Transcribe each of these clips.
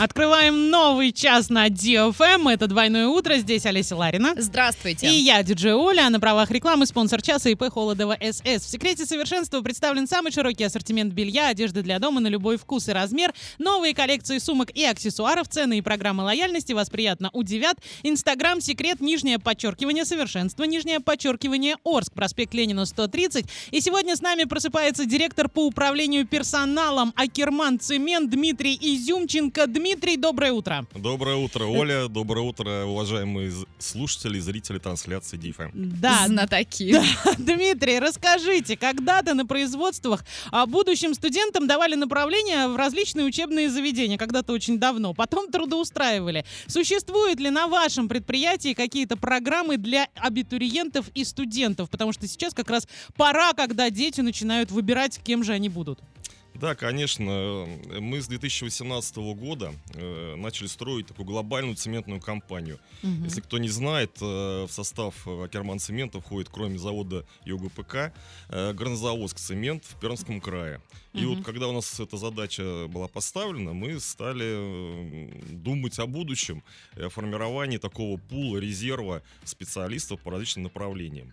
Открываем новый час на DFM. Это «Двойное утро». Здесь Олеся Ларина. Здравствуйте. И я, диджей Оля, на правах рекламы спонсор часа ИП Холодова СС. В секрете совершенства представлен самый широкий ассортимент белья, одежды для дома на любой вкус и размер, новые коллекции сумок и аксессуаров, цены и программы лояльности вас приятно удивят. Инстаграм, секрет, нижнее подчеркивание, совершенство, нижнее подчеркивание, Орск, проспект Ленина, 130. И сегодня с нами просыпается директор по управлению персоналом Акерман Цемент Дмитрий Изюмченко. Дмитрий, доброе утро. Доброе утро, Оля. Доброе утро, уважаемые слушатели и зрители трансляции DFM. Да, Знатоки. Дмитрий, расскажите, когда-то на производствах а, будущим студентам давали направления в различные учебные заведения, когда-то очень давно, потом трудоустраивали. Существуют ли на вашем предприятии какие-то программы для абитуриентов и студентов? Потому что сейчас как раз пора, когда дети начинают выбирать, кем же они будут. Да, конечно, мы с 2018 года э, начали строить такую глобальную цементную компанию. Мгм. Если кто не знает, э, в состав э, Акерман цемента входит, кроме завода ЮГПК, э, Горнозаводск цемент в Пермском крае. И вот когда у нас эта задача была поставлена, мы стали думать о будущем, о формировании такого пула резерва специалистов по различным направлениям.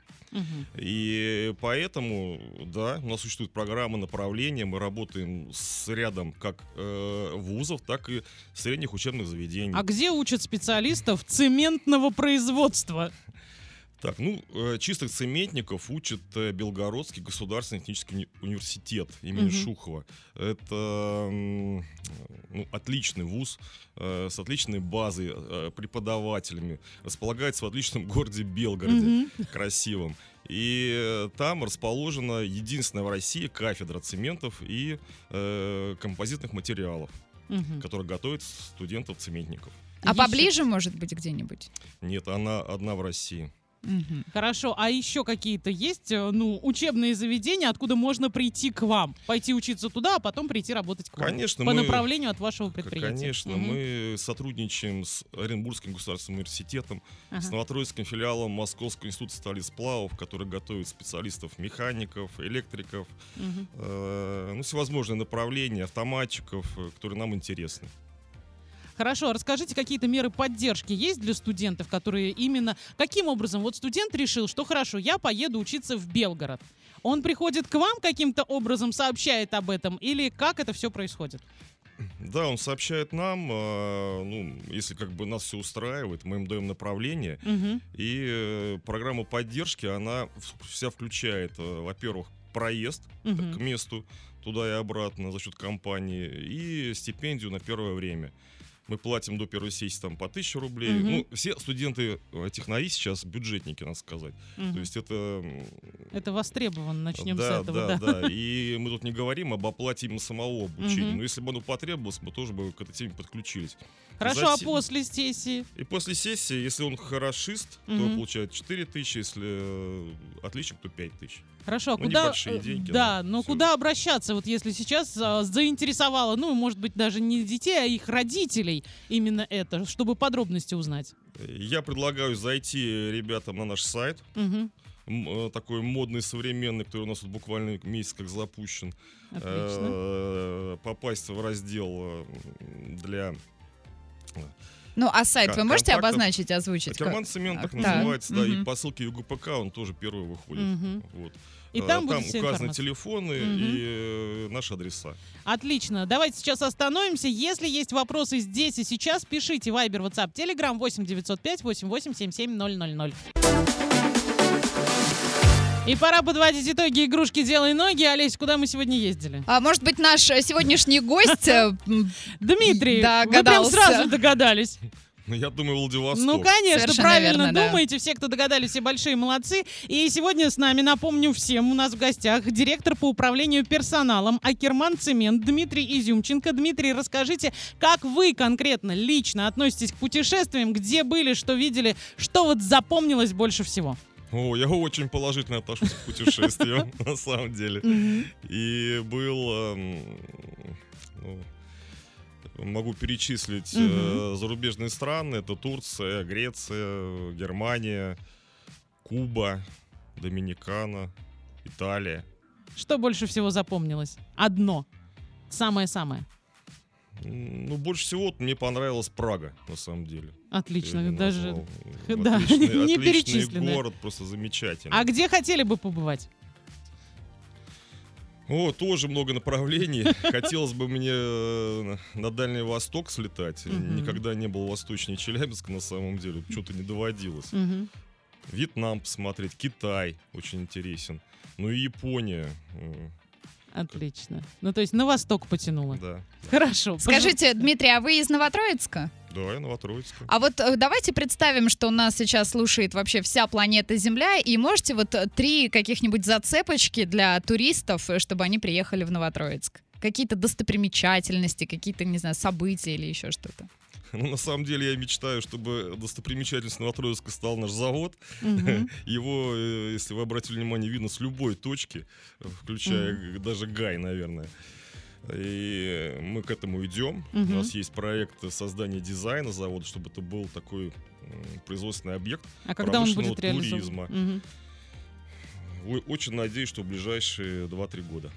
И поэтому, да, у нас существует программа направления, мы работаем с рядом как э, вузов, так и средних учебных заведений. А где учат специалистов цементного производства? Так, ну, э, чистых цементников учит э, Белгородский государственный технический уни- университет имени Мгм. Шухова. Это ну, отличный вуз э, с отличной базой, преподавателями. Располагается в отличном городе Белгороде. Мгм. красивым. И там расположена единственная в России кафедра цементов и э, композитных материалов, Мгм. которая готовит студентов-цементников. А Еще- поближе, может быть, где-нибудь? Нет, она одна в России. Хорошо, а еще какие-то есть, э, ну, учебные заведения, откуда можно прийти к вам? Пойти учиться туда, а потом прийти работать к вам? Конечно, По мы- направлению от вашего предприятия. Конечно, Мгм. мы сотрудничаем с Оренбургским государственным университетом, с Ага. Новотроицким филиалом Московского института стали сплавов, который готовит специалистов, механиков, электриков, Мгм. э, ну, всевозможные направления, автоматчиков, э, которые нам интересны. Хорошо, расскажите, какие-то меры поддержки есть для студентов, которые именно... Каким образом? Вот студент решил, что хорошо, я поеду учиться в Белгород. Он приходит к вам каким-то образом, сообщает об этом, или как это все происходит? Да, он сообщает нам, э, ну, если как бы нас все устраивает, мы им даем направление, Мгм. и э, программа поддержки, она вся включает, э, во-первых, проезд Мгм. к месту туда и обратно за счет компании и стипендию на первое время. Мы платим до первой сессии там по 1000 рублей. Мгм. Ну, все студенты э, технари сейчас бюджетники, надо сказать. Мгм. То есть это... Это востребовано, начнем да, с этого, да, да. да. И мы тут не говорим об оплате именно самого обучения. Мгм. Но если бы оно потребовалось, мы тоже бы к этой теме подключились. Хорошо, а Затем- после сессии? И после сессии, если он хорошист, то Мгм. получает 4 тысячи, если э, отличник, то 5 тысяч. Хорошо, а Ну, куда... небольшие э, деньги, Да, но но всё. куда обращаться, вот если сейчас а, заинтересовало, ну, может быть, даже не детей, а их родителей именно это, чтобы подробности узнать? Я предлагаю зайти ребятам на наш сайт, э, такой модный, современный, который у нас тут буквально месяц как запущен, Отлично. э, попасть в раздел э, для Ну, а сайт вы можете контактов. обозначить, озвучить? Акерман Цемент, так называется, да, и по ссылке ЮГПК он тоже первый выходит. Вот. И Э, там будет вся указаны телефоны Мгм. и э, наши адреса. Отлично. Давайте сейчас остановимся. Если есть вопросы здесь и сейчас, пишите Viber, WhatsApp, Telegram 8 905 88 77 000. И пора подводить итоги игрушки «Делай ноги». Олесь, куда мы сегодня ездили? А может быть, наш э, сегодняшний гость... Дмитрий, вы прям сразу догадались. Ну, я думаю, Владивосток. Ну, конечно, Совершенно правильно верно, да. думаете. Все, кто догадались, все большие молодцы. И сегодня с нами, напомню всем, у нас в гостях директор по управлению персоналом Акерман Цемент Дмитрий Изюмченко. Дмитрий, расскажите, как вы конкретно, лично относитесь к путешествиям, где были, что видели, что вот запомнилось больше всего? О, я очень положительно отношусь к путешествиям, на самом деле. И был, эм, ну, могу перечислить Мгм. зарубежные страны. Это Турция, Греция, Германия, Куба, Доминикана, Италия. Что больше всего запомнилось? Одно. Самое-самое. Ну, больше всего мне понравилась Прага, на самом деле. Отлично, Я даже... назвал. да, Отличный- не отличный город, просто замечательный. А где хотели бы побывать? О, тоже много направлений. Хотелось бы мне э, на Дальний Восток слетать. Никогда не был восточнее Челябинска, на самом деле. Что-то не доводилось. Вьетнам посмотреть, Китай очень интересен. Ну и Япония. э, Отлично. Ну, то есть на восток потянуло. Да. Хорошо. Скажите, Дмитрий, а вы из Новотроицка? Да, я Новотроицка. А вот э, давайте представим, что нас сейчас слушает вообще вся планета Земля, и можете вот э, три каких-нибудь зацепочки для туристов, э, чтобы они приехали в Новотроицк? Какие-то достопримечательности, какие-то, не знаю, события или еще что-то. Ну, на самом деле, я мечтаю, чтобы достопримечательностью Новотроицка стал наш завод. Мгм. Его, если вы обратили внимание, видно с любой точки, включая г- даже Гай, наверное. И мы к этому идем. Мгм. У нас есть проект создания дизайна завода, чтобы это был такой производственный объект. А когда он будет туризма. О- Очень надеюсь, что в ближайшие 2-3 года.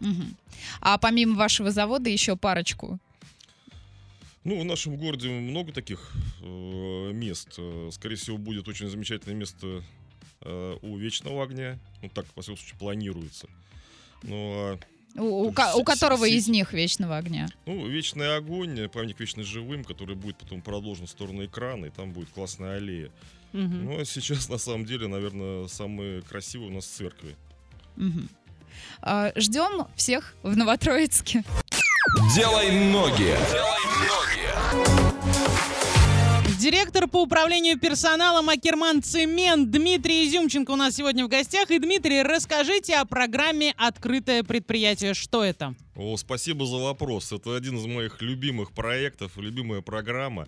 Мгм. А помимо вашего завода еще парочку. Ну, в нашем городе много таких э, мест. Э, Скорее всего, будет очень замечательное место э, у Вечного огня. Ну, так, во всяком случае, планируется. Ну, а У, у которого из них вечного огня? Ну, Вечный огонь, памятник вечно живым, который будет потом продолжен в сторону экрана, и там будет классная аллея. Мгм. Ну, а сейчас, на самом деле, наверное, самые красивые у нас церкви. Мгм. А, Ждем всех в Новотроицке. Делай ноги. Директор по управлению персоналом Акерман Цемент Дмитрий Изюмченко у нас сегодня в гостях. И, Дмитрий, расскажите о программе «Открытое предприятие». Что это? О, спасибо за вопрос. Это один из моих любимых проектов, любимая программа.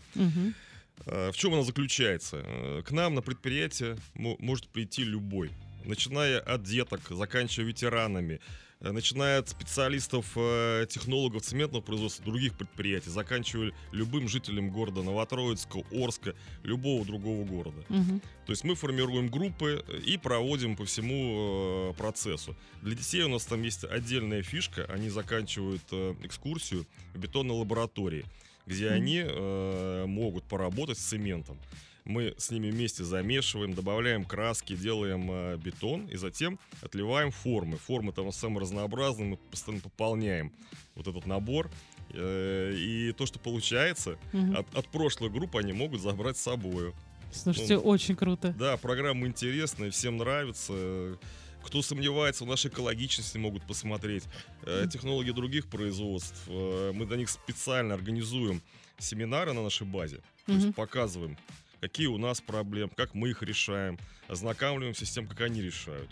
Э, В чем она заключается? Э, К нам на предприятие мо- может прийти любой, начиная от деток, заканчивая ветеранами, э, начиная от специалистов, э, технологов цементного производства других предприятий, заканчивая любым жителем города Новотроицка, Орска, любого другого города. Мгм. То есть мы формируем группы и проводим по всему э, процессу. Для детей у нас там есть отдельная фишка. Они заканчивают э, экскурсию в бетонной лаборатории, где Мгм. они э, могут поработать с цементом. Мы с ними вместе замешиваем, добавляем краски, делаем э, бетон и затем отливаем формы. Формы там самые разнообразные, мы постоянно пополняем вот этот набор. Э, И то, что получается, Мгм. от, от прошлой группы они могут забрать с собой. Слушайте, очень круто. Да, программа интересная, всем нравится. Кто сомневается в нашей экологичности, могут посмотреть. Э, Технологии других производств. э, Мы для них специально организуем семинары на нашей базе. То есть показываем, какие у нас проблемы, как мы их решаем. Ознакомливаемся с тем, как они решают.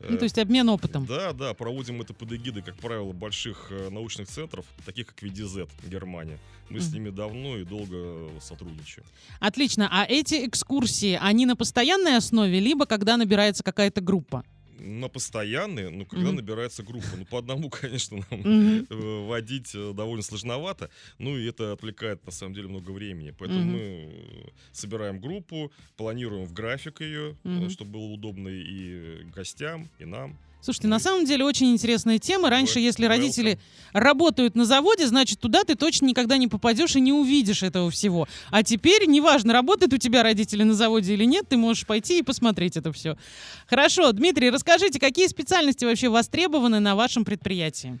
Ну, Э, то есть обмен опытом. Да, да, проводим это под эгидой, как правило, больших э, научных центров, таких как VDZ, Германия. Мы с Мгм. ними давно и долго сотрудничаем. Отлично. А эти экскурсии, они на постоянной основе, либо когда набирается какая-то группа? На постоянные, ну, когда Мгм. набирается группа. Ну, по одному, конечно, нам э, водить э, довольно сложновато. Ну, и это отвлекает, на самом деле, много времени. Поэтому Мгм. мы э, собираем группу, планируем в график ее, э, Мгм. чтобы было удобно и гостям, и нам. Слушайте, на самом деле очень интересная тема. Раньше, если родители работают на заводе, значит, туда ты точно никогда не попадешь и не увидишь этого всего. А теперь, неважно, работают у тебя родители на заводе или нет, ты можешь пойти и посмотреть это все. Хорошо, Дмитрий, расскажите, какие специальности вообще востребованы на вашем предприятии?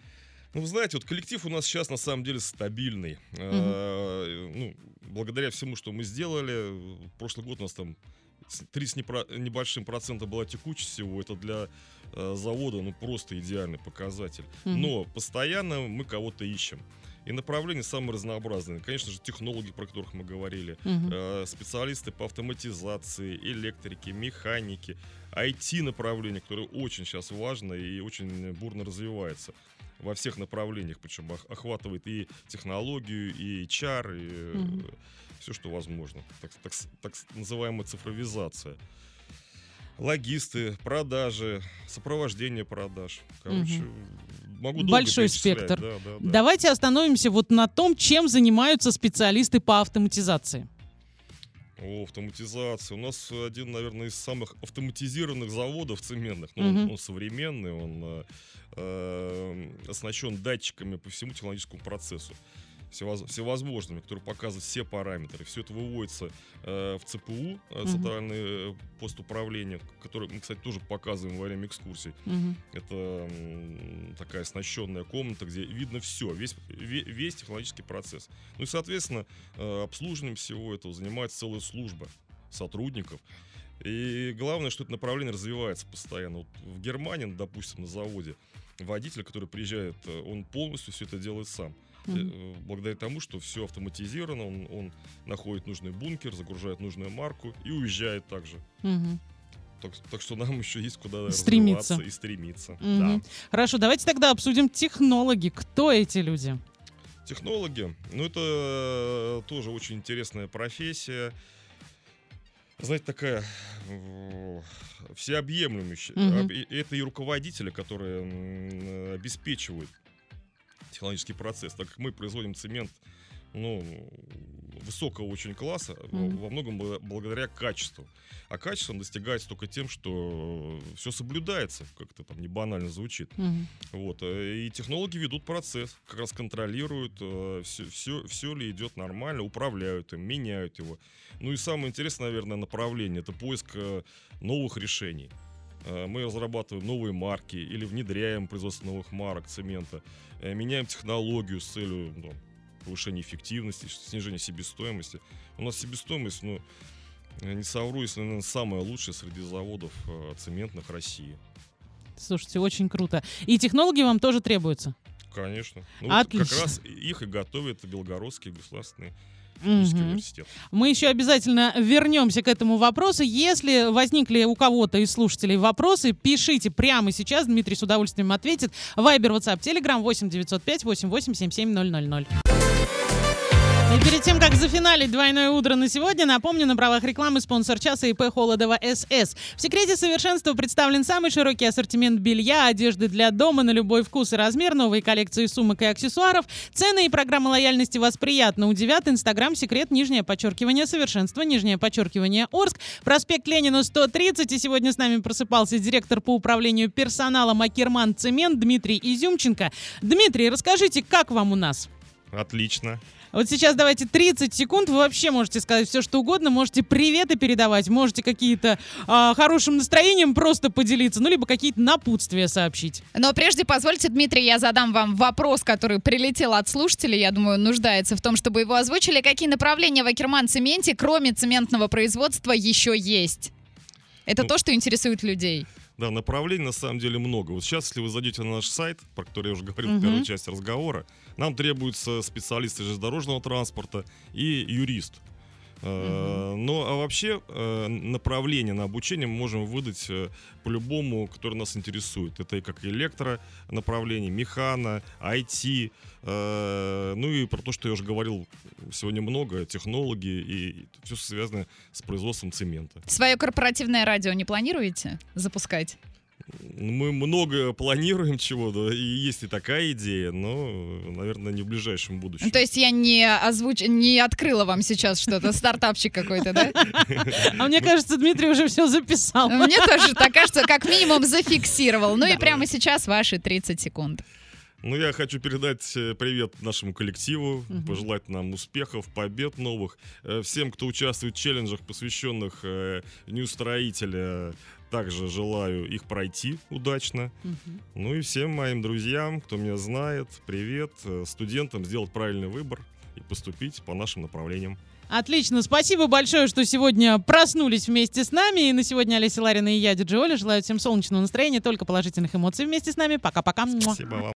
Ну, вы знаете, вот коллектив у нас сейчас на самом деле стабильный. Э, Ну, благодаря всему, что мы сделали, прошлый год у нас там с- три с непро- небольшим процентом была текучесть всего. Это для завода, ну, просто идеальный показатель. Мгм. Но постоянно мы кого-то ищем. И направления самые разнообразные. Конечно же, технологи, про которых мы говорили, Мгм. э, специалисты по автоматизации, электрике, механике, IT направление, которое очень сейчас важно и очень бурно развивается во всех направлениях, причем ох- охватывает и технологию, и HR, и Мгм. все, что возможно. Так, так так называемая цифровизация. Логисты, продажи, сопровождение продаж. Короче, могу долго Большой спектр. Да, да, да. Давайте остановимся вот на том, чем занимаются специалисты по автоматизации. О, автоматизация. У нас один, наверное, из самых автоматизированных заводов цементных. Ну, он, Мгм. он современный, он э, э, оснащен датчиками по всему технологическому процессу. Всевоз- всевозможными, которые показывают все параметры. Все это выводится э, в ЦПУ, Мгм. центральный э, пост управления, который мы, кстати, тоже показываем во время экскурсий. Мгм. Это м, такая оснащенная комната, где видно все, весь, ве- весь технологический процесс. Ну и, соответственно, э, обслуживанием всего этого занимается целая служба сотрудников. И главное, что это направление развивается постоянно. Вот в Германии, допустим, на заводе, водитель, который приезжает, э, он полностью все это делает сам. Э, Благодаря тому, что все автоматизировано, он, он находит нужный бункер, загружает нужную марку и уезжает также. Мгм. Так, так что нам еще есть куда Стремиться. развиваться и стремиться. Мгм. Хорошо, давайте тогда обсудим технологи. Кто эти люди? Технологи, ну это э, тоже очень интересная профессия. Знаете, такая э, всеобъемлющая. И Это и руководители, которые обеспечивают технологический процесс, так как мы производим цемент ну, высокого очень класса, во- Мгм. во многом бла- благодаря качеству. А качество достигается только тем, что все соблюдается, как это там не банально звучит. Мгм. Вот, э, и технологи ведут процесс, как раз контролируют, все, все, все ли идет нормально, управляют им, меняют его. Ну и самое интересное, наверное, направление это поиск э, новых решений. Э, Мы разрабатываем новые марки или внедряем производство новых марок цемента, э, меняем технологию с целью ну, повышения эффективности, снижения себестоимости. У нас себестоимость, ну, э, не совру, если, наверное, самая лучшая среди заводов цементных России. Слушайте, очень круто. И технологи вам тоже требуются? Конечно. Ну, вот как Отлично. раз их и готовит Белгородский государственный технический Мгм. университет. Мы еще обязательно вернемся к этому вопросу. Если возникли у кого-то из слушателей вопросы, пишите прямо сейчас. Дмитрий с удовольствием ответит. Вайбер, WhatsApp, Telegram 8 905 88 77 000. И перед тем, как зафиналить двойное утро на сегодня, напомню, на правах рекламы спонсор часа ИП Холодова СС. В секрете совершенства представлен самый широкий ассортимент белья, одежды для дома на любой вкус и размер, новые коллекции сумок и аксессуаров. Цены и программа лояльности вас приятно удивят. Инстаграм секрет нижнее подчеркивание совершенства, нижнее подчеркивание Орск. Проспект Ленина 130. И сегодня с нами просыпался директор по управлению персоналом Акерман Цемент Дмитрий Изюмченко. Дмитрий, расскажите, как вам у нас? Отлично. Вот сейчас давайте 30 секунд. Вы вообще можете сказать все, что угодно. Можете приветы передавать, можете какие-то а, хорошим настроением просто поделиться, ну, либо какие-то напутствия сообщить. Но прежде позвольте, Дмитрий, я задам вам вопрос, который прилетел от слушателей, я думаю, нуждается в том, чтобы его озвучили. Какие направления в Акерман цементе, кроме цементного производства, еще есть? Это Ну, то, что интересует людей. Да, направлений на самом деле много. Вот сейчас, если вы зайдете на наш сайт, про который я уже говорил Мгм. в первой части разговора, нам требуются специалисты железнодорожного транспорта и юрист. Э, Ну, а вообще э, направление на обучение мы можем выдать э, по любому, который нас интересует. Это и как электро направление, механа, IT, ну и про то, что я уже говорил сегодня много, технологии и все связано с производством цемента. Свое корпоративное радио не планируете запускать? Мы много планируем чего, да, и есть и такая идея, но, наверное, не в ближайшем будущем. Ну, То есть я не озвуч... не открыла вам сейчас что-то, стартапчик какой-то, да? А мне кажется, Дмитрий уже все записал. Мне тоже так кажется, как минимум зафиксировал. Ну и прямо сейчас ваши 30 секунд. Ну, я хочу передать э, привет нашему коллективу, Мгм. пожелать нам успехов, побед новых. Э, Всем, кто участвует в челленджах, посвященных э, Дню строителя, также желаю их пройти удачно. Мгм. Ну и всем моим друзьям, кто меня знает, привет. Э, Студентам сделать правильный выбор и поступить по нашим направлениям. Отлично, спасибо большое, что сегодня проснулись вместе с нами. И на сегодня Олеся Ларина и я, Диджи Оля, желаю всем солнечного настроения, только положительных эмоций вместе с нами. Пока-пока. Спасибо вам.